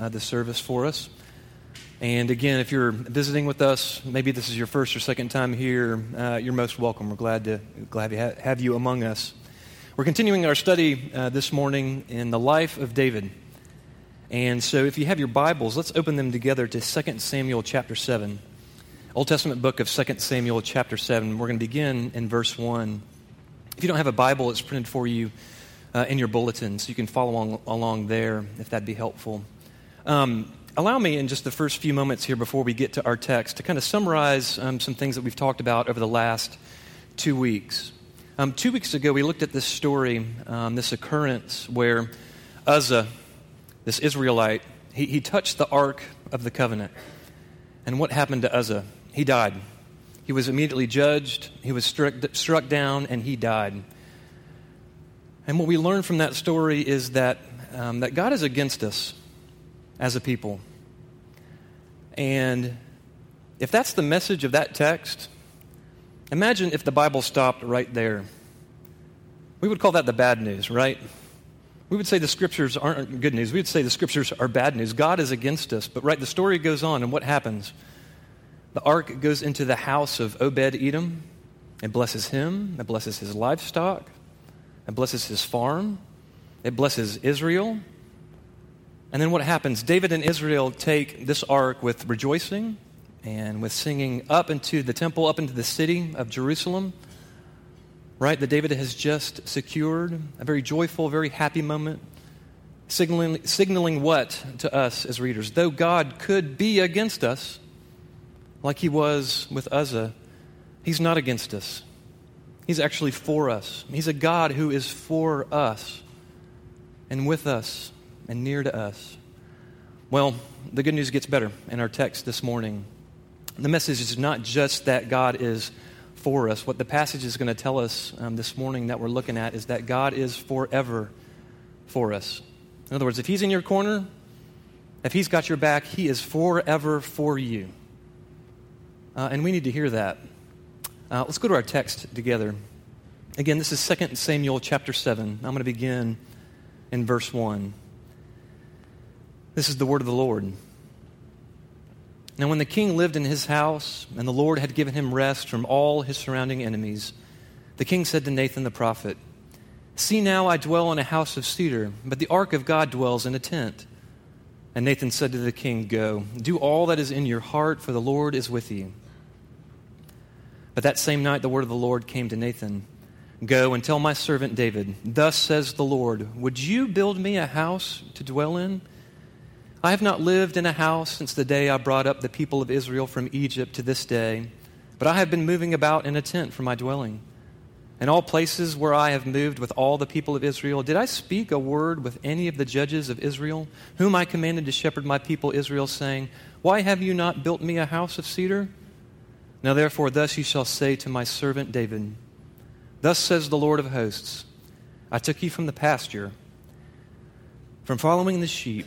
uh, the service for us. And again, if you're visiting with us, maybe this is your first or second time here, uh, you're most welcome. We're glad to glad to ha- have you among us. We're continuing our study uh, this morning in the life of David. And so, if you have your Bibles, let's open them together to 2 Samuel chapter 7. Old Testament book of 2 Samuel chapter 7. We're going to begin in verse 1. If you don't have a Bible, it's printed for you uh, in your bulletin, so you can follow along, along there if that'd be helpful. Um, allow me, in just the first few moments here before we get to our text, to kind of summarize um, some things that we've talked about over the last two weeks. Um, two weeks ago, we looked at this story, um, this occurrence where Uzzah, this Israelite, he, he touched the Ark of the Covenant. And what happened to Uzzah? He died. He was immediately judged, he was struck, struck down, and he died. And what we learn from that story is that, um, that God is against us as a people. And if that's the message of that text, imagine if the Bible stopped right there. We would call that the bad news, right? We would say the scriptures aren't good news. We would say the scriptures are bad news. God is against us. But, right, the story goes on, and what happens? The ark goes into the house of Obed Edom. It blesses him, it blesses his livestock, it blesses his farm, it blesses Israel. And then what happens? David and Israel take this ark with rejoicing and with singing up into the temple, up into the city of Jerusalem, right? That David has just secured. A very joyful, very happy moment. Signaling, signaling what to us as readers? Though God could be against us, like he was with Uzzah, he's not against us. He's actually for us. He's a God who is for us and with us and near to us. Well, the good news gets better in our text this morning. The message is not just that God is for us. What the passage is going to tell us um, this morning that we're looking at is that God is forever for us. In other words, if He's in your corner, if He's got your back, He is forever for you. Uh, and we need to hear that. Uh, let's go to our text together. Again, this is 2 Samuel chapter 7. I'm going to begin in verse 1. This is the word of the Lord. Now, when the king lived in his house, and the Lord had given him rest from all his surrounding enemies, the king said to Nathan the prophet, See now, I dwell in a house of cedar, but the ark of God dwells in a tent. And Nathan said to the king, Go, do all that is in your heart, for the Lord is with you. But that same night, the word of the Lord came to Nathan Go and tell my servant David, Thus says the Lord, Would you build me a house to dwell in? I have not lived in a house since the day I brought up the people of Israel from Egypt to this day, but I have been moving about in a tent for my dwelling. In all places where I have moved with all the people of Israel, did I speak a word with any of the judges of Israel, whom I commanded to shepherd my people Israel, saying, Why have you not built me a house of cedar? Now therefore, thus you shall say to my servant David, Thus says the Lord of hosts, I took you from the pasture, from following the sheep,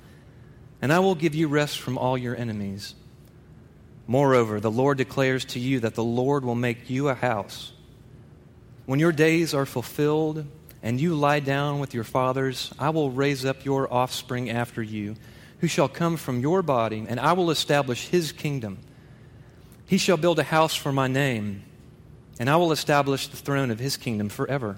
And I will give you rest from all your enemies. Moreover, the Lord declares to you that the Lord will make you a house. When your days are fulfilled and you lie down with your fathers, I will raise up your offspring after you who shall come from your body, and I will establish his kingdom. He shall build a house for my name, and I will establish the throne of his kingdom forever.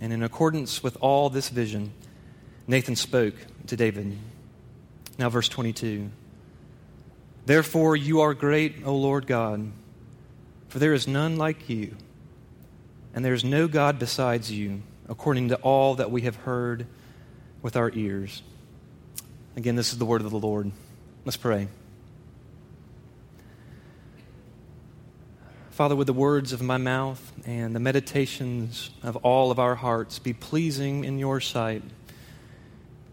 and in accordance with all this vision, Nathan spoke to David. Now, verse 22. Therefore, you are great, O Lord God, for there is none like you, and there is no God besides you, according to all that we have heard with our ears. Again, this is the word of the Lord. Let's pray. Father, would the words of my mouth and the meditations of all of our hearts be pleasing in your sight,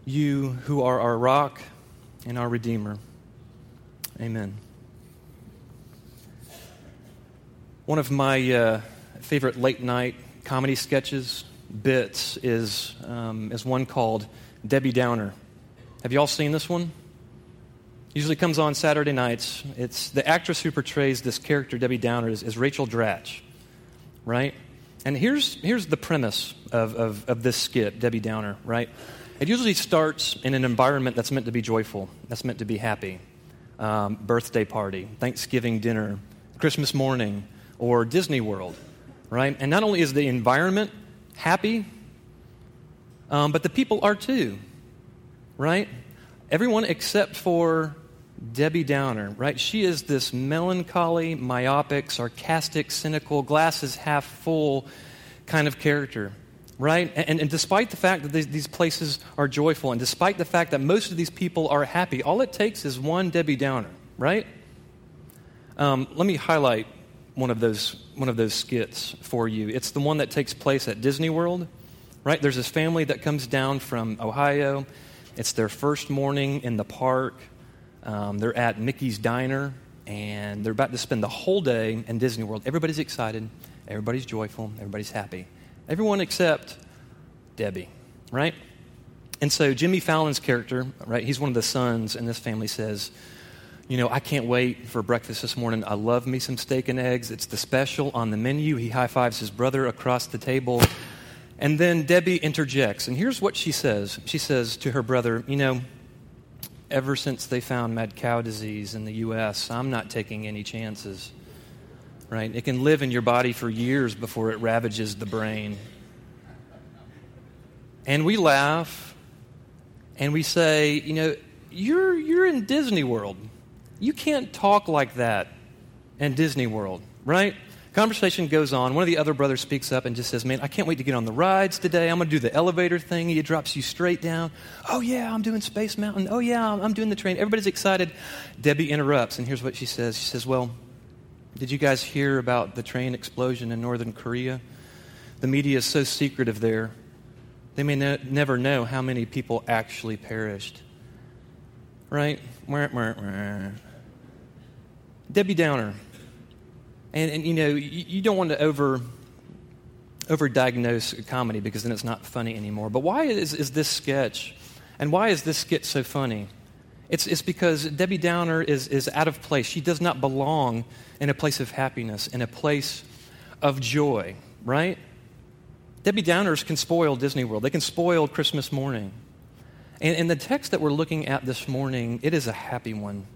you who are our rock and our Redeemer. Amen. One of my uh, favorite late night comedy sketches, bits, is, um, is one called Debbie Downer. Have you all seen this one? Usually comes on Saturday nights. It's the actress who portrays this character, Debbie Downer, is, is Rachel Dratch, right? And here's, here's the premise of, of, of this skit, Debbie Downer, right? It usually starts in an environment that's meant to be joyful, that's meant to be happy. Um, birthday party, Thanksgiving dinner, Christmas morning, or Disney World, right? And not only is the environment happy, um, but the people are too, right? Everyone except for Debbie Downer, right? She is this melancholy, myopic, sarcastic, cynical, glasses half full kind of character right? And, and, despite the fact that these, these, places are joyful, and despite the fact that most of these people are happy, all it takes is one Debbie Downer, right? Um, let me highlight one of those one of those skits for you. It's the one that takes place at Disney World, right? There's this family that comes down from Ohio. It's their first morning in the park. Um, they're at Mickey's Diner, and they're about to spend the whole day in Disney World. Everybody's excited. Everybody's joyful. Everybody's happy. Everyone except Debbie, right? And so Jimmy Fallon's character, right, he's one of the sons in this family, says, You know, I can't wait for breakfast this morning. I love me some steak and eggs. It's the special on the menu. He high fives his brother across the table. And then Debbie interjects. And here's what she says She says to her brother, You know, ever since they found mad cow disease in the U.S., I'm not taking any chances right? It can live in your body for years before it ravages the brain. And we laugh and we say, you know, you're, you're in Disney World. You can't talk like that in Disney World, right? Conversation goes on. One of the other brothers speaks up and just says, Man, I can't wait to get on the rides today. I'm going to do the elevator thing. He drops you straight down. Oh, yeah, I'm doing Space Mountain. Oh, yeah, I'm doing the train. Everybody's excited. Debbie interrupts, and here's what she says She says, Well, did you guys hear about the train explosion in northern Korea? The media is so secretive there. They may ne- never know how many people actually perished. Right? Debbie Downer. And, and you know, you, you don't want to over overdiagnose comedy because then it's not funny anymore. But why is, is this sketch and why is this skit so funny? It's, it's because Debbie Downer is, is out of place. She does not belong in a place of happiness, in a place of joy, right? Debbie Downers can spoil Disney World. They can spoil Christmas morning. And, and the text that we're looking at this morning, it is a happy one.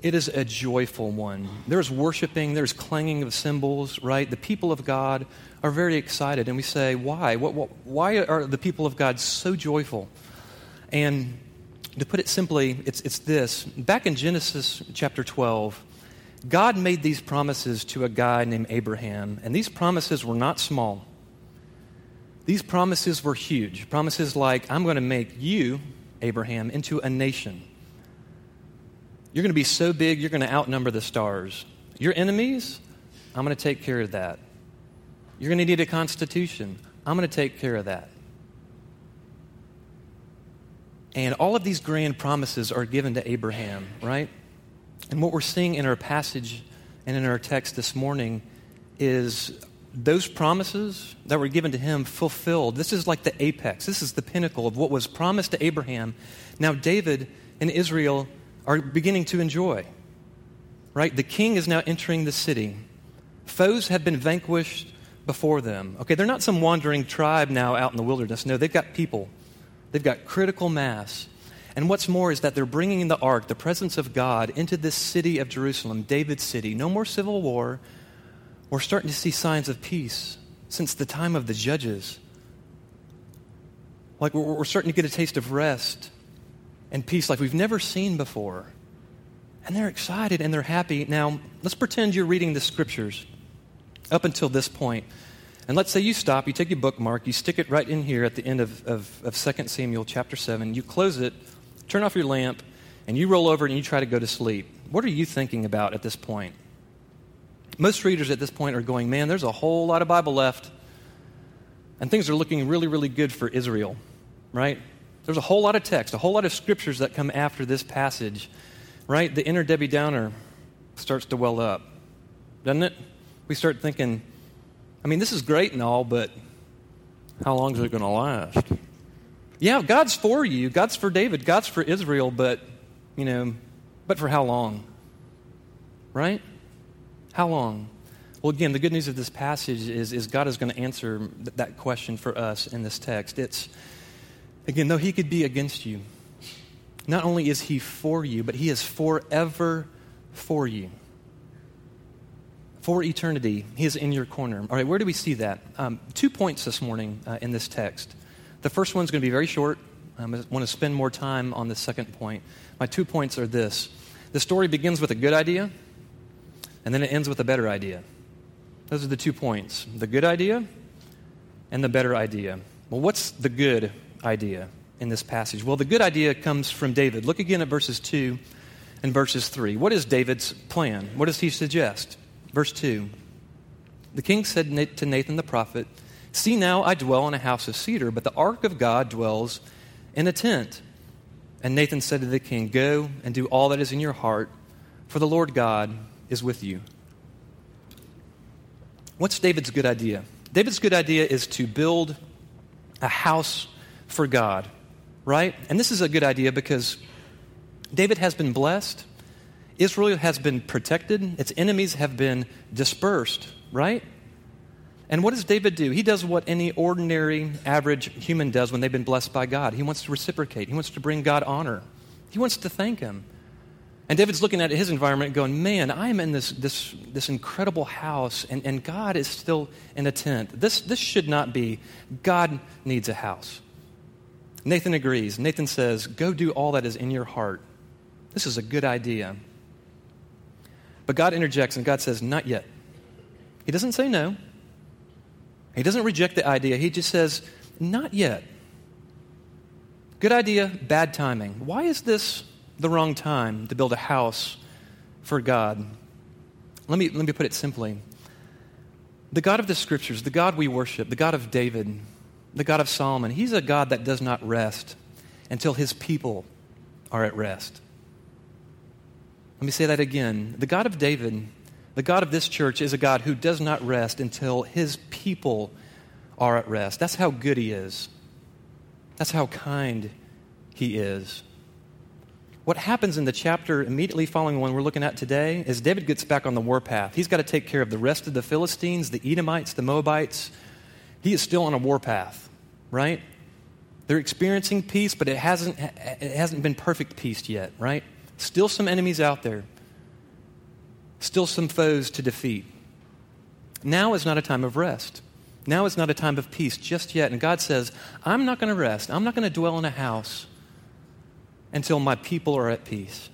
It is a joyful one. There's worshiping, there's clanging of cymbals, right? The people of God are very excited. And we say, why? What, what, why are the people of God so joyful? And to put it simply, it's, it's this. Back in Genesis chapter 12, God made these promises to a guy named Abraham, and these promises were not small. These promises were huge. Promises like, I'm going to make you, Abraham, into a nation. You're going to be so big, you're going to outnumber the stars. Your enemies, I'm going to take care of that. You're going to need a constitution. I'm going to take care of that. And all of these grand promises are given to Abraham, right? And what we're seeing in our passage and in our text this morning is those promises that were given to him fulfilled. This is like the apex, this is the pinnacle of what was promised to Abraham. Now, David and Israel are beginning to enjoy, right? The king is now entering the city. Foes have been vanquished before them. Okay, they're not some wandering tribe now out in the wilderness. No, they've got people They've got critical mass. And what's more is that they're bringing in the ark, the presence of God, into this city of Jerusalem, David's city. No more civil war. We're starting to see signs of peace since the time of the judges. Like we're starting to get a taste of rest and peace like we've never seen before. And they're excited and they're happy. Now, let's pretend you're reading the scriptures up until this point. And let's say you stop, you take your bookmark, you stick it right in here at the end of, of, of 2 Samuel chapter 7, you close it, turn off your lamp, and you roll over and you try to go to sleep. What are you thinking about at this point? Most readers at this point are going, man, there's a whole lot of Bible left. And things are looking really, really good for Israel, right? There's a whole lot of text, a whole lot of scriptures that come after this passage, right? The inner Debbie Downer starts to well up, doesn't it? We start thinking, I mean, this is great and all, but how long is it going to last? Yeah, God's for you. God's for David. God's for Israel, but, you know, but for how long? Right? How long? Well, again, the good news of this passage is, is God is going to answer th- that question for us in this text. It's, again, though He could be against you, not only is He for you, but He is forever for you for eternity. He is in your corner. All right, where do we see that? Um, two points this morning uh, in this text. The first one's going to be very short. Um, I want to spend more time on the second point. My two points are this the story begins with a good idea, and then it ends with a better idea. Those are the two points the good idea and the better idea. Well, what's the good idea in this passage? Well, the good idea comes from David. Look again at verses 2 and verses 3. What is David's plan? What does he suggest? Verse 2 The king said to Nathan the prophet, See now, I dwell in a house of cedar, but the ark of God dwells in a tent. And Nathan said to the king, Go and do all that is in your heart, for the Lord God is with you. What's David's good idea? David's good idea is to build a house for God, right? And this is a good idea because David has been blessed. Israel has been protected, its enemies have been dispersed, right? And what does David do? He does what any ordinary, average human does when they've been blessed by God. He wants to reciprocate, he wants to bring God honor, he wants to thank Him. And David's looking at his environment going, Man, I am in this, this, this incredible house, and, and God is still in a tent. This, this should not be. God needs a house. Nathan agrees. Nathan says, Go do all that is in your heart. This is a good idea. But God interjects and God says, Not yet. He doesn't say no. He doesn't reject the idea. He just says, Not yet. Good idea, bad timing. Why is this the wrong time to build a house for God? Let me, let me put it simply. The God of the scriptures, the God we worship, the God of David, the God of Solomon, he's a God that does not rest until his people are at rest. Let me say that again. The God of David, the God of this church, is a God who does not rest until his people are at rest. That's how good he is. That's how kind he is. What happens in the chapter immediately following the one we're looking at today is David gets back on the warpath. He's got to take care of the rest of the Philistines, the Edomites, the Moabites. He is still on a warpath, right? They're experiencing peace, but it hasn't, it hasn't been perfect peace yet, right? Still some enemies out there, still some foes to defeat. Now is not a time of rest. Now is not a time of peace just yet. And God says, I'm not going to rest. I'm not going to dwell in a house until my people are at peace.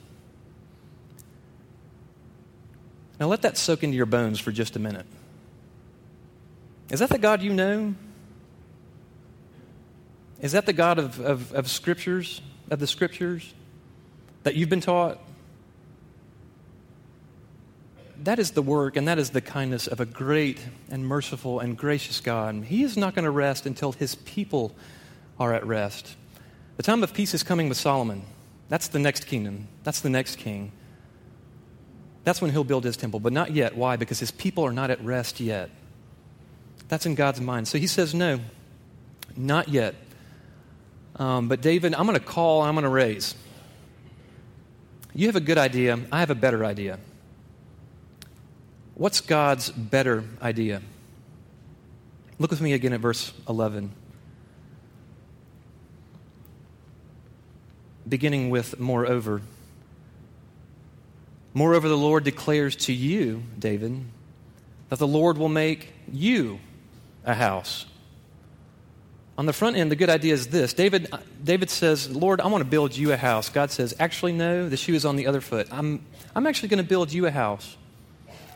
Now let that soak into your bones for just a minute. Is that the God you know? Is that the God of, of, of scriptures, of the scriptures? that you've been taught, that is the work and that is the kindness of a great and merciful and gracious God. He is not going to rest until his people are at rest. The time of peace is coming with Solomon. That's the next kingdom. That's the next king. That's when he'll build his temple, but not yet. Why? Because his people are not at rest yet. That's in God's mind. So he says, No, not yet. Um, but David, I'm going to call, I'm going to raise. You have a good idea. I have a better idea. What's God's better idea? Look with me again at verse 11. Beginning with, moreover. Moreover, the Lord declares to you, David, that the Lord will make you a house. On the front end, the good idea is this David, uh, David says, Lord, I want to build you a house. God says, Actually, no, the shoe is on the other foot. I'm, I'm actually going to build you a house.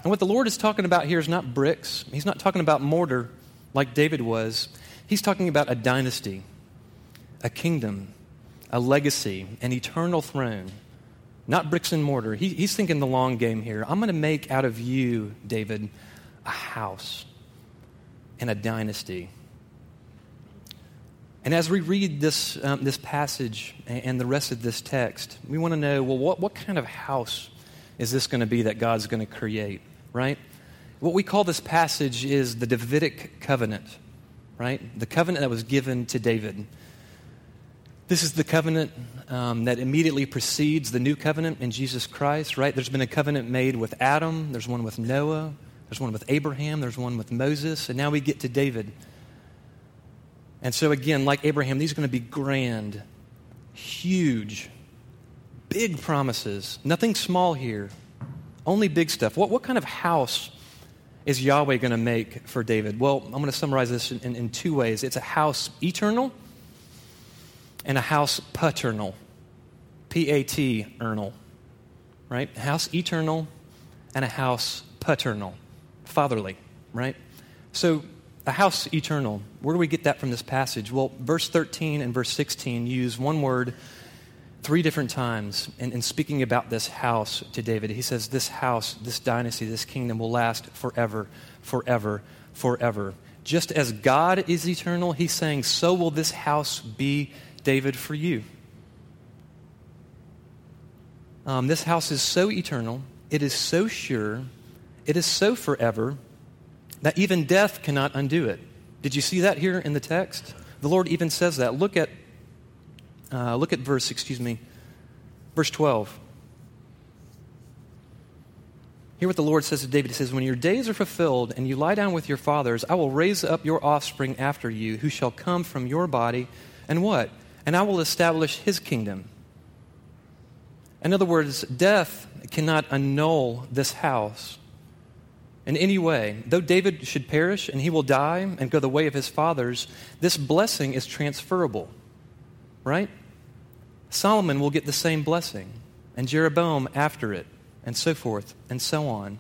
And what the Lord is talking about here is not bricks, He's not talking about mortar like David was. He's talking about a dynasty, a kingdom, a legacy, an eternal throne, not bricks and mortar. He, he's thinking the long game here. I'm going to make out of you, David, a house and a dynasty. And as we read this, um, this passage and the rest of this text, we want to know well, what, what kind of house is this going to be that God's going to create, right? What we call this passage is the Davidic covenant, right? The covenant that was given to David. This is the covenant um, that immediately precedes the new covenant in Jesus Christ, right? There's been a covenant made with Adam, there's one with Noah, there's one with Abraham, there's one with Moses, and now we get to David. And so, again, like Abraham, these are going to be grand, huge, big promises. Nothing small here, only big stuff. What, what kind of house is Yahweh going to make for David? Well, I'm going to summarize this in, in, in two ways it's a house eternal and a house paternal. P A T, ernal. Right? House eternal and a house paternal. Fatherly, right? So, a house eternal. Where do we get that from this passage? Well, verse 13 and verse 16 use one word three different times in, in, speaking about this house to David. He says, This house, this dynasty, this kingdom will last forever, forever, forever. Just as God is eternal, he's saying, So will this house be, David, for you. Um, this house is so eternal, it is so sure, it is so forever that even death cannot undo it. Did you see that here in the text? The Lord even says that. Look at, uh, look at verse, excuse me, verse 12. Hear what the Lord says to David. He says, When your days are fulfilled and you lie down with your fathers, I will raise up your offspring after you, who shall come from your body, and what? And I will establish his kingdom. In other words, death cannot annul this house in any way. Though David should perish and he will die and go the way of his fathers, this blessing is transferable, right? Solomon will get the same blessing, and Jeroboam after it, and so forth, and so on.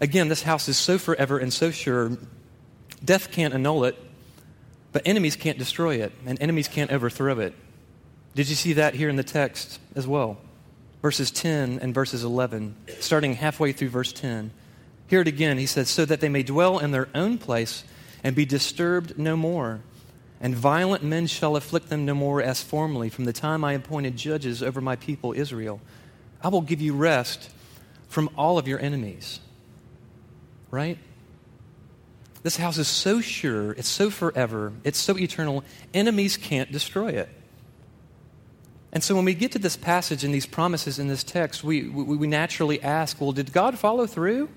Again, this house is so forever and so sure, death can't annul it, but enemies can't destroy it, and enemies can't overthrow it. Did you see that here in the text as well? Verses 10 and verses 11, starting halfway through verse 10. Hear it again. He says, So that they may dwell in their own place and be disturbed no more. And violent men shall afflict them no more as formerly, from the time I appointed judges over my people Israel. I will give you rest from all of your enemies. Right? This house is so sure, it's so forever, it's so eternal, enemies can't destroy it. And so when we get to this passage and these promises in this text, we, we, we naturally ask, well, did God follow through?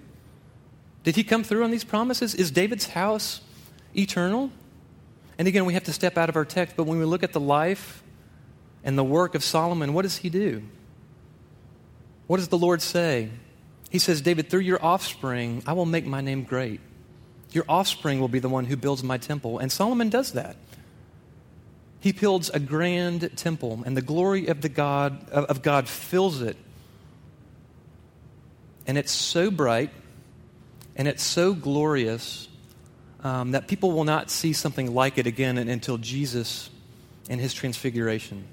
Did he come through on these promises? Is David's house eternal? And again, we have to step out of our text, but when we look at the life and the work of Solomon, what does he do? What does the Lord say? He says, David, through your offspring, I will make my name great. Your offspring will be the one who builds my temple. And Solomon does that. He builds a grand temple, and the glory of, the God, of God fills it. And it's so bright and it's so glorious um, that people will not see something like it again until Jesus and his transfiguration.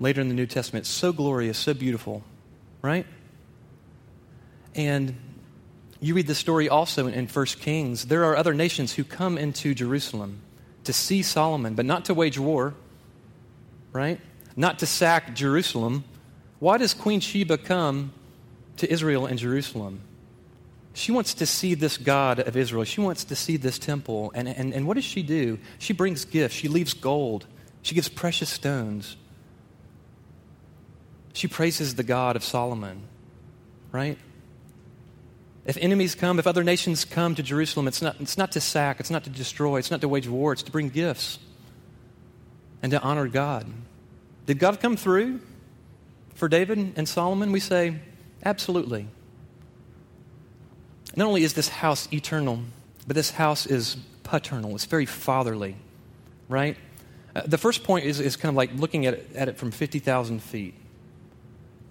Later in the New Testament, so glorious, so beautiful, right? And you read the story also in, in 1 Kings. There are other nations who come into Jerusalem to see Solomon, but not to wage war, right? Not to sack Jerusalem. Why does Queen Sheba come to Israel and Jerusalem? She wants to see this God of Israel. She wants to see this temple. And, and, and what does she do? She brings gifts. She leaves gold. She gives precious stones. She praises the God of Solomon, right? If enemies come, if other nations come to Jerusalem, it's not, it's not to sack, it's not to destroy, it's not to wage war, it's to bring gifts and to honor God. Did God come through for David and Solomon? We say, absolutely. Not only is this house eternal, but this house is paternal. It's very fatherly. right? Uh, the first point is, is kind of like looking at it, at it from 50,000 feet.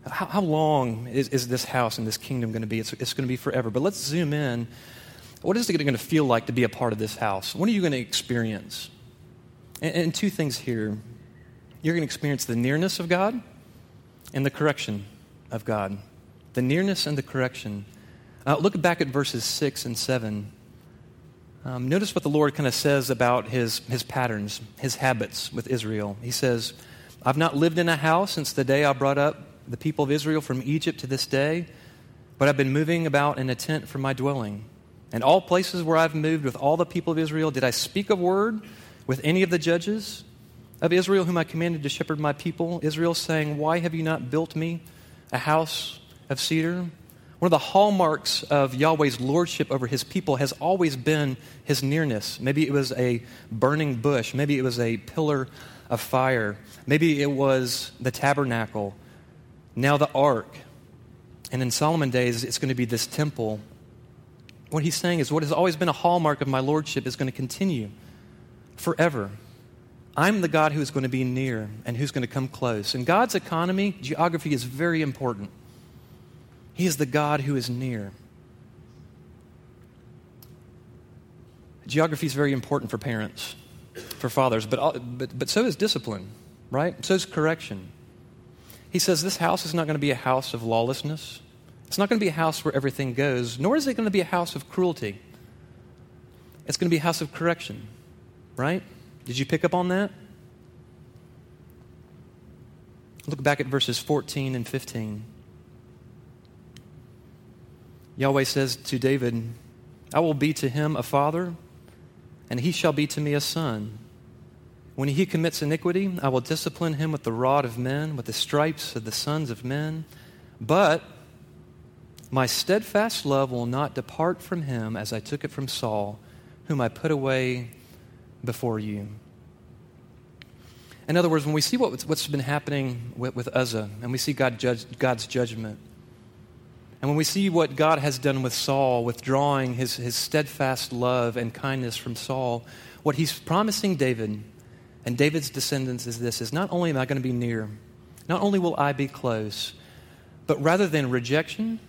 How, how long is, is, this house and this kingdom going to be? It's, it's going to be forever. But let's zoom in. What is it going to feel like to be a part of this house? What are you going to experience? And, and two things here. You're going to experience the nearness of God and the correction of God. The nearness and the correction. Uh, look back at verses 6 and 7. Um, notice what the Lord kind of says about his, his patterns, his habits with Israel. He says, I've not lived in a house since the day I brought up the people of Israel from Egypt to this day, but I've been moving about in a tent for my dwelling. And all places where I've moved with all the people of Israel, did I speak a word with any of the judges of Israel whom I commanded to shepherd my people, Israel, saying, Why have you not built me a house of cedar? One of the hallmarks of Yahweh's lordship over his people has always been his nearness. Maybe it was a burning bush. Maybe it was a pillar of fire. Maybe it was the tabernacle. Now the ark. And in Solomon days, it's going to be this temple. What he's saying is what has always been a hallmark of my lordship is going to continue forever. I'm the God who is going to be near and who's going to come close. In God's economy, geography is very important. He is the God who is near. Geography is very important for parents, for fathers, but, uh, but, but so is discipline, right? So is correction. He says this house is not going to be a house of lawlessness. It's not going to be a house where everything goes, nor is it going to be a house of cruelty. It's going to be a house of correction, right? Did you pick up on that? Look back at verses 14 and 15. Yahweh says to David, I will be to him a father, and he shall be to me a son. When he commits iniquity, I will discipline him with the rod of men, with the stripes of the sons of men. But my steadfast love will not depart from him as I took it from Saul, whom I put away before you. In other words, when we see what, what's been happening with, with Uzzah, and we see God judge, God's judgment, and when we see what God has done with Saul, withdrawing his, his steadfast love and kindness from Saul, what he's promising David and David's descendants is this is not only am I going to be near, not only will I be close, but rather than rejection,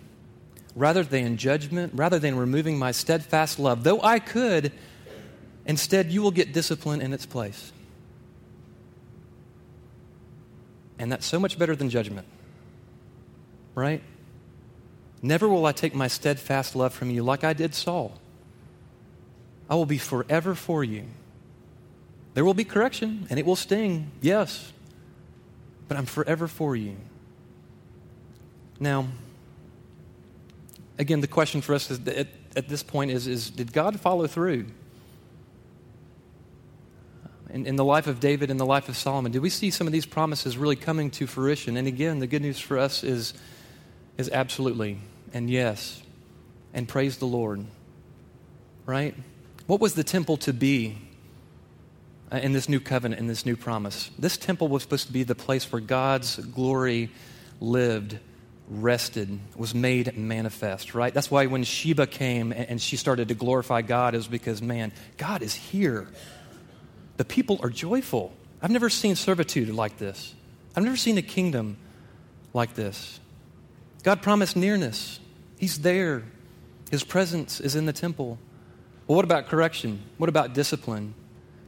rather than judgment, rather than removing my steadfast love, though I could, instead you will get discipline in its place. And that's so much better than judgment. Right? Never will I take my steadfast love from you like I did Saul. I will be forever for you. There will be correction, and it will sting, yes, but I'm forever for you. Now, again, the question for us at, at this point is, is did God follow through? In, in the life of David and the life of Solomon, did we see some of these promises really coming to fruition? And again, the good news for us is, is absolutely and yes and praise the Lord. Right? What was the temple to be uh, in this new covenant, in this new promise? This temple was supposed to be the place where God's glory lived, rested, was made manifest, right? That's why when Sheba came and she started to glorify God, was because, man, God is here. The people are joyful. I've never seen servitude like this. I've never seen a kingdom like this. God promised nearness. He's there. His presence is in the temple. Well, what about correction? What about discipline?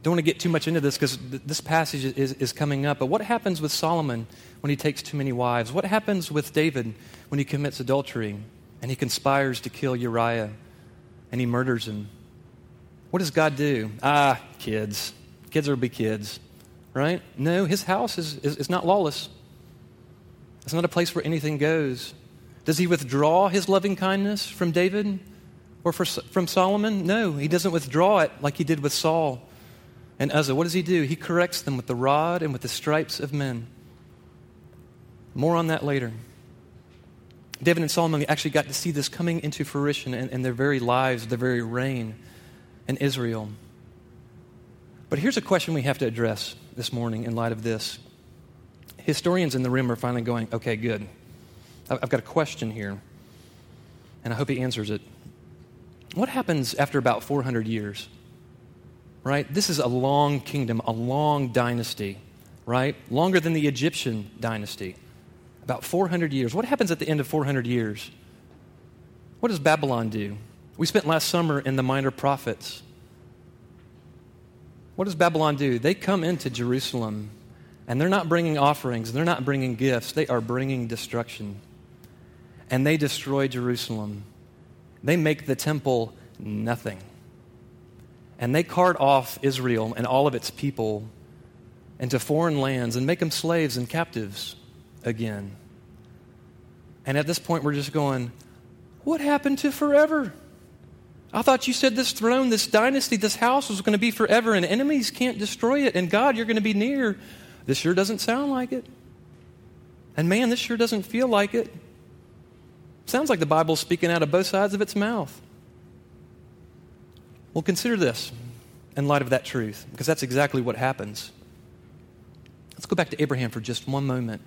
Don't want to get too much into this because th- this passage is, is coming up. But what happens with Solomon when he takes too many wives? What happens with David when he commits adultery and he conspires to kill Uriah and he murders him? What does God do? Ah, kids. Kids will be kids, right? No, his house is, is, is not lawless. It's not a place where anything goes. Does he withdraw his loving kindness from David or for, from Solomon? No, he doesn't withdraw it like he did with Saul and Uzzah. What does he do? He corrects them with the rod and with the stripes of men. More on that later. David and Solomon actually got to see this coming into fruition in, in their very lives, their very reign in Israel. But here's a question we have to address this morning in light of this. Historians in the room are finally going, okay, good. I've got a question here, and I hope he answers it. What happens after about 400 years? right? This is a long kingdom, a long dynasty, right? Longer than the Egyptian dynasty. About 400 years. What happens at the end of 400 years? What does Babylon do? We spent last summer in the Minor Prophets. What does Babylon do? They come into Jerusalem and they're not bringing offerings, they're not bringing gifts, they are bringing destruction. And they destroy Jerusalem. They make the temple nothing. And they cart off Israel and all of its people into foreign lands and make them slaves and captives again. And at this point, we're just going, What happened to forever? I thought you said this throne, this dynasty, this house was going to be forever, and enemies can't destroy it. And God, you're going to be near. This sure doesn't sound like it. And man, this sure doesn't feel like it. Sounds like the Bible's speaking out of both sides of its mouth. Well, consider this in light of that truth, because that's exactly what happens. Let's go back to Abraham for just one moment.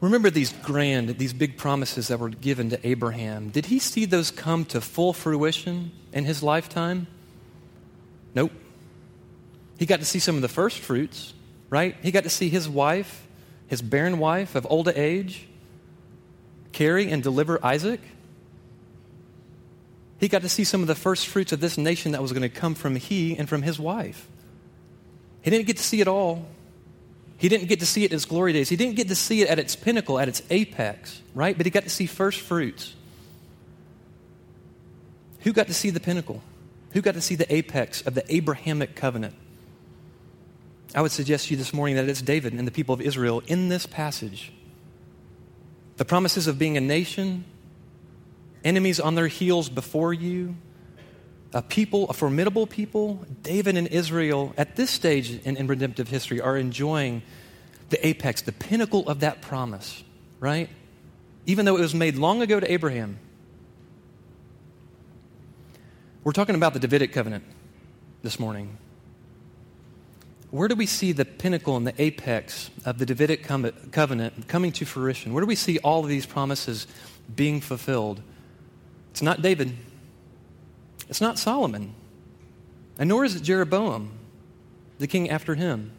Remember these grand, these big promises that were given to Abraham. Did he see those come to full fruition in his lifetime? Nope. He got to see some of the first fruits, right? He got to see his wife, his barren wife of old age, carry and deliver Isaac. He got to see some of the first fruits of this nation that was going to come from he and from his wife. He didn't get to see it all, he didn't get to see it in its glory days. He didn't get to see it at its pinnacle, at its apex, right? But he got to see first fruits. Who got to see the pinnacle? Who got to see the apex of the Abrahamic covenant? I would suggest to you this morning that it's David and the people of Israel in this passage. The promises of being a nation, enemies on their heels before you, a people, a formidable people, David and Israel, at this stage in, in, redemptive history, are enjoying the apex, the pinnacle of that promise, right? Even though it was made long ago to Abraham. We're talking about the Davidic covenant this morning. Where do we see the pinnacle and the apex of the Davidic covenant coming to fruition? Where do we see all of these promises being fulfilled? It's not David. It's not Solomon, and nor is it Jeroboam, the king after him.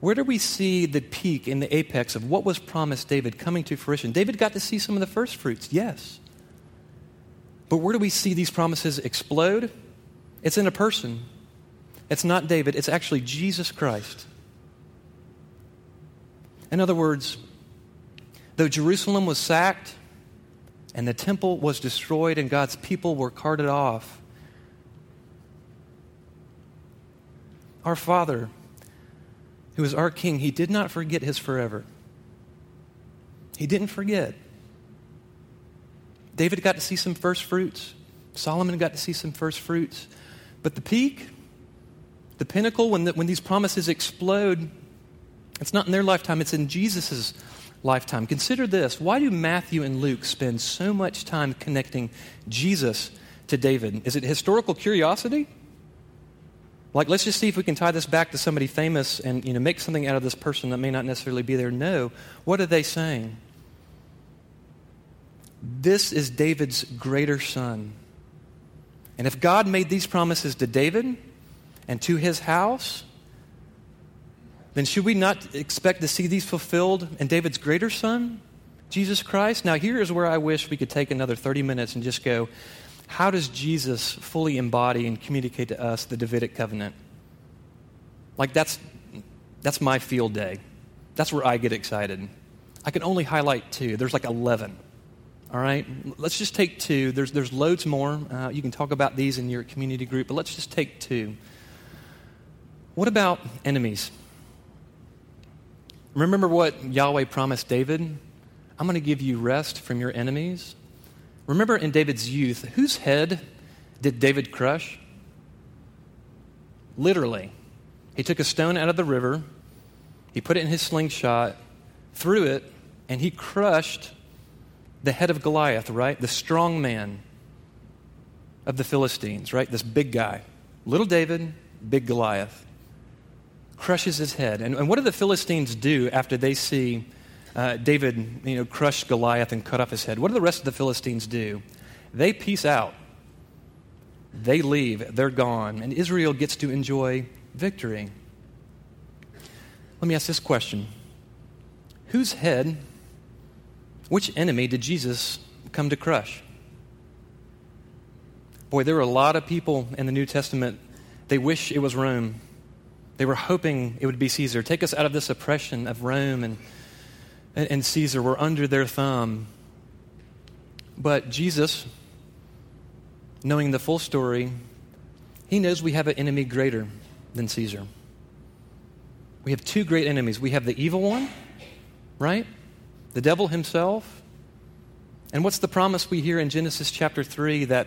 Where do we see the peak in the apex of what was promised David coming to fruition? David got to see some of the first fruits, yes. But where do we see these promises explode? It's in a person. It's not David, it's actually Jesus Christ. In other words, though Jerusalem was sacked, and the temple was destroyed and God's people were carted off. Our Father, who is our King, he did not forget his forever. He didn't forget. David got to see some first fruits. Solomon got to see some first fruits. But the peak, the pinnacle, when, the, when these promises explode, it's not in their lifetime, it's in Jesus' lifetime. Consider this. Why do Matthew and Luke spend so much time connecting Jesus to David? Is it historical curiosity? Like, let's just see if we can tie this back to somebody famous and you know, make something out of this person that may not necessarily be there. No. What are they saying? This is David's greater son. And if God made these promises to David and to his house, then should we not expect to see these fulfilled in David's greater son, Jesus Christ? Now, here is where I wish we could take another 30 minutes and just go, how does Jesus fully embody and communicate to us the Davidic covenant? Like, that's, that's my field day. That's where I get excited. I can only highlight two. There's like 11. All right? Let's just take two. There's, there's loads more. Uh, you can talk about these in your community group, but let's just take two. What about enemies? Remember what Yahweh promised David? I'm going to give you rest from your enemies. Remember in David's youth, whose head did David crush? Literally. He took a stone out of the river, he put it in his slingshot, threw it, and he crushed the head of Goliath, right? The strong man of the Philistines, right? This big guy. Little David, big Goliath crushes his head. And, and what do the Philistines do after they see uh, David you know, crush Goliath and cut off his head? What do the rest of the Philistines do? They peace out. They leave, they're gone, and Israel gets to enjoy victory. Let me ask this question Whose head, which enemy did Jesus come to crush? Boy, there are a lot of people in the New Testament, they wish it was Rome. They were hoping it would be Caesar. Take us out of this oppression of Rome and, and Caesar. We're under their thumb. But Jesus, knowing the full story, he knows we have an enemy greater than Caesar. We have two great enemies. We have the evil one, right? The devil himself. And what's the promise we hear in Genesis chapter 3 that,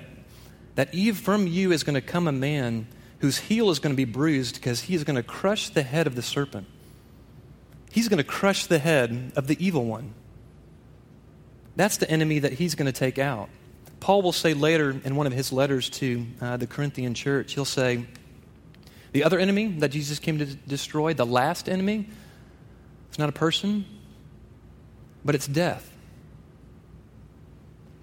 that Eve, from you is going to come a man whose heel is going to be bruised because he is going to crush the head of the serpent. He's going to crush the head of the evil one. That's the enemy that he's going to take out. Paul will say later in one of his letters to uh, the Corinthian church, he'll say, The other enemy that Jesus came to destroy, the last enemy, it's not a person, but it's death.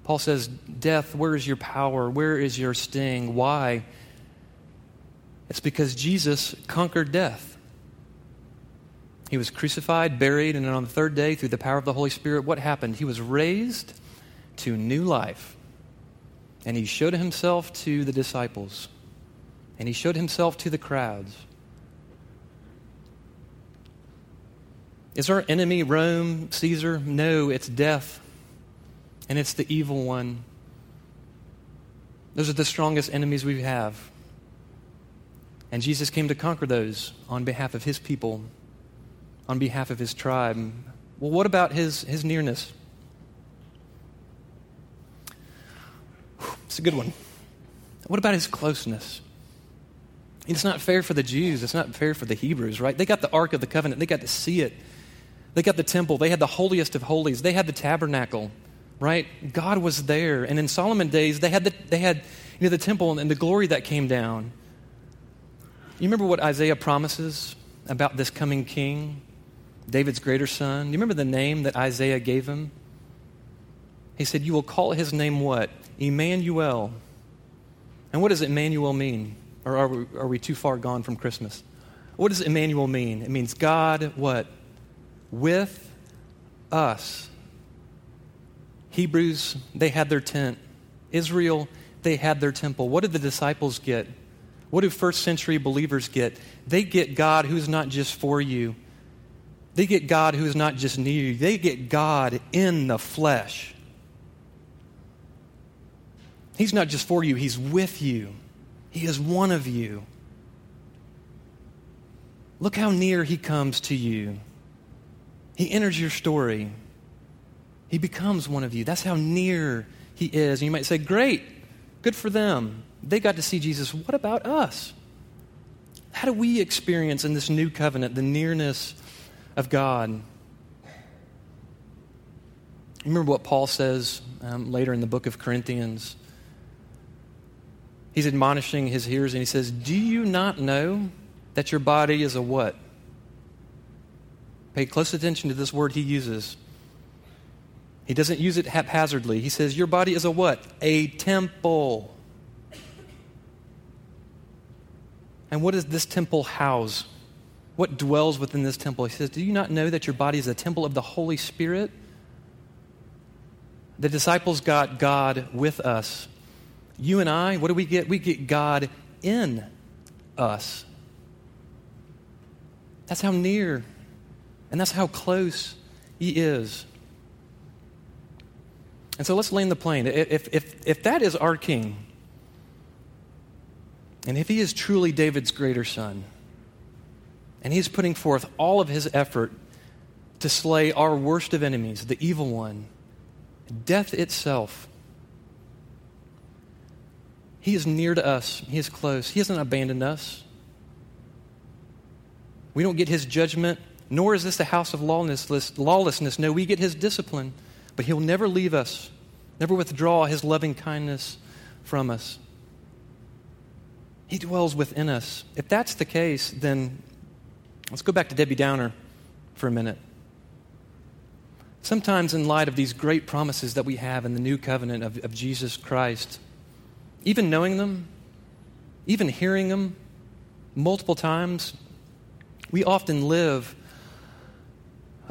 Paul says, Death, where is your power? Where is your sting? Why? It's because Jesus conquered death. He was crucified, buried, and on the third day, through the power of the Holy Spirit, what happened? He was raised to new life. And he showed himself to the disciples. And he showed himself to the crowds. Is our enemy Rome, Caesar? No, it's death. And it's the evil one. Those are the strongest enemies we have. And Jesus came to conquer those on behalf of his people, on behalf of his tribe. Well, what about his, his nearness? It's a good one. What about his closeness? It's not fair for the Jews. It's not fair for the Hebrews, right? They got the Ark of the Covenant. They got to see it. They got the temple. They had the holiest of holies. They had the tabernacle, right? God was there. And in Solomon days, they had the, they had, you know, the temple and the glory that came down. You remember what Isaiah promises about this coming king, David's greater son? Do you remember the name that Isaiah gave him? He said, You will call his name what? Emmanuel. And what does Emmanuel mean? Or are we, are we too far gone from Christmas? What does Emmanuel mean? It means God, what? With us. Hebrews, they had their tent. Israel, they had their temple. What did the disciples get? What do first century believers get? They get God who's not just for you, they get God who is not just near you, they get God in the flesh. He's not just for you, He's with you. He is one of you. Look how near He comes to you. He enters your story. He becomes one of you. That's how near He is. And you might say, Great, good for them. They got to see Jesus. What about us? How do we experience in this new covenant the nearness of God? Remember what Paul says um, later in the book of Corinthians? He's admonishing his hearers and he says, Do you not know that your body is a what? Pay close attention to this word he uses. He doesn't use it haphazardly. He says, Your body is a what? A temple And what does this temple house? What dwells within this temple? He says, Do you not know that your body is a temple of the Holy Spirit? The disciples got God with us. You and I, what do we get? We get God in us. That's how near and that's how close He is. And so let's land the plane. If, if, if that is our King, and if he is truly David's greater son, and he's putting forth all of his effort to slay our worst of enemies, the evil one, death itself, he is near to us. He is close. He hasn't abandoned us. We don't get his judgment, nor is this the house of lawlessness. No, we get his discipline, but he'll never leave us, never withdraw his loving kindness from us. He dwells within us. If that's the case, then let's go back to Debbie Downer for a minute. Sometimes, in light of these great promises that we have in the new covenant of, of Jesus Christ, even knowing them, even hearing them multiple times, we often live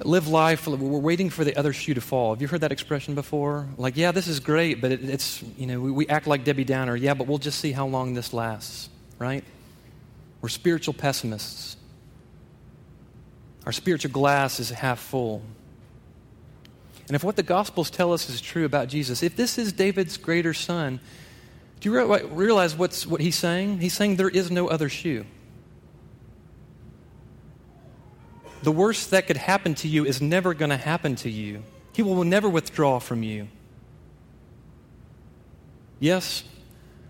live life we're waiting for the other shoe to fall. Have you heard that expression before? Like yeah this is great but it, it's you know we, we act like debbie downer. Yeah but we'll just see how long this lasts right? We're spiritual pessimists. Our spiritual glass is half full. And if what the Gospels tell us is true about Jesus, if this is David's greater son, do you realize what's, what he's saying? He's saying there is no other shoe. The worst that could happen to you is never going to happen to you. He will never withdraw from you. Yes,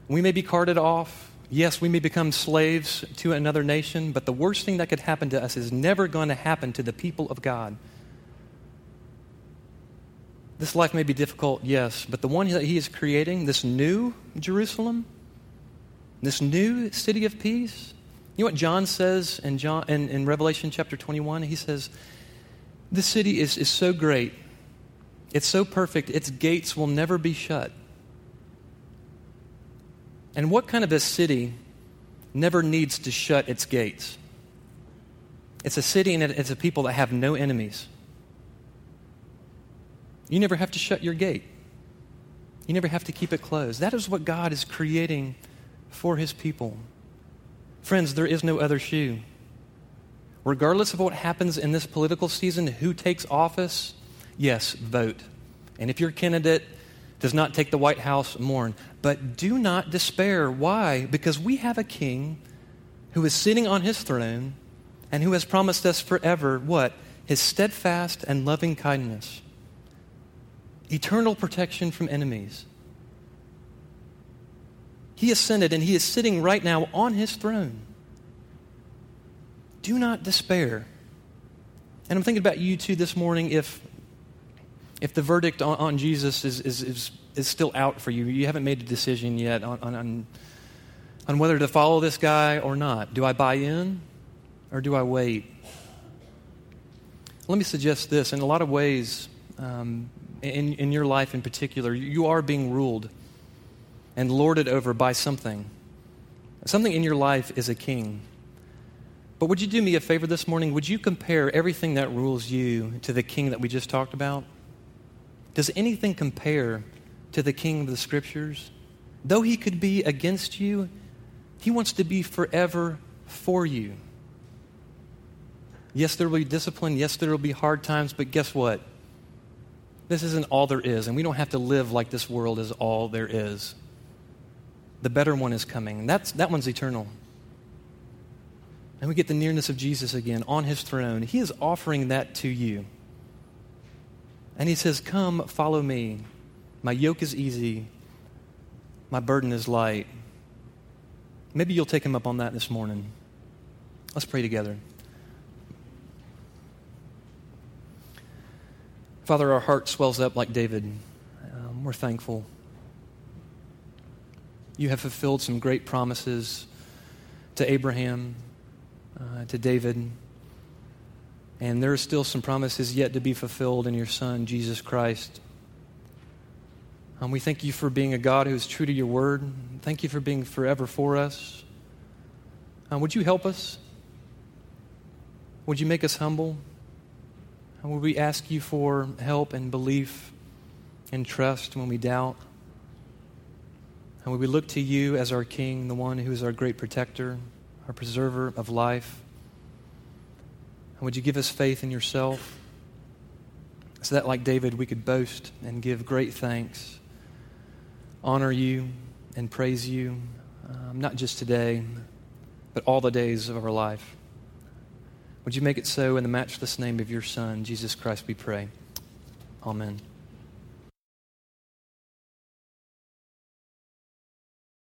we may be carted off. Yes, we may become slaves to another nation, but the worst thing that could happen to us is never going to happen to the people of God. This life may be difficult, yes, but the one that he is creating, this new Jerusalem, this new city of peace, you know what John says in, John, in, in Revelation chapter 21? He says, This city is, is so great, it's so perfect, its gates will never be shut. And what kind of a city never needs to shut its gates? It's a city and it's a people that have no enemies. You never have to shut your gate. You never have to keep it closed. That is what God is creating for his people. Friends, there is no other shoe. Regardless of what happens in this political season, who takes office, yes, vote. And if your candidate does not take the White House, mourn. But do not despair. Why? Because we have a king who is sitting on his throne and who has promised us forever what? His steadfast and loving kindness eternal protection from enemies. He ascended and he is sitting right now on his throne. Do not despair. And I'm thinking about you too this morning if, if the verdict on, on Jesus is, is, is, is, still out for you. You haven't made a decision yet on, on, on whether to follow this guy or not. Do I buy in or do I wait? Let me suggest this. In a lot of ways, um, in, in your life in particular, you are being ruled and lorded over by something. Something in your life is a king. But would you do me a favor this morning? Would you compare everything that rules you to the king that we just talked about? Does anything compare to the king of the scriptures? Though he could be against you, he wants to be forever for you. Yes, there will be discipline. Yes, there will be hard times. But guess what? This isn't all there is, and we don't have to live like this world is all there is. The better one is coming. That's, that one's eternal. And we get the nearness of Jesus again on his throne. He is offering that to you. And he says, Come, follow me. My yoke is easy, my burden is light. Maybe you'll take him up on that this morning. Let's pray together. Father, our heart swells up like David. Um, we're thankful. You have fulfilled some great promises to Abraham, uh, to David, and there are still some promises yet to be fulfilled in your Son, Jesus Christ. Um, we thank you for being a God who is true to your word. Thank you for being forever for us. Um, would you help us? Would you make us humble? And would we ask you for help and belief and trust when we doubt? And would we look to you as our King, the one who is our great protector, our preserver of life? And would you give us faith in yourself so that, like David, we could boast and give great thanks, honor you, and praise you, um, not just today, but all the days of our life? Would you make it so in the matchless name of your Son, Jesus Christ, we pray. Amen.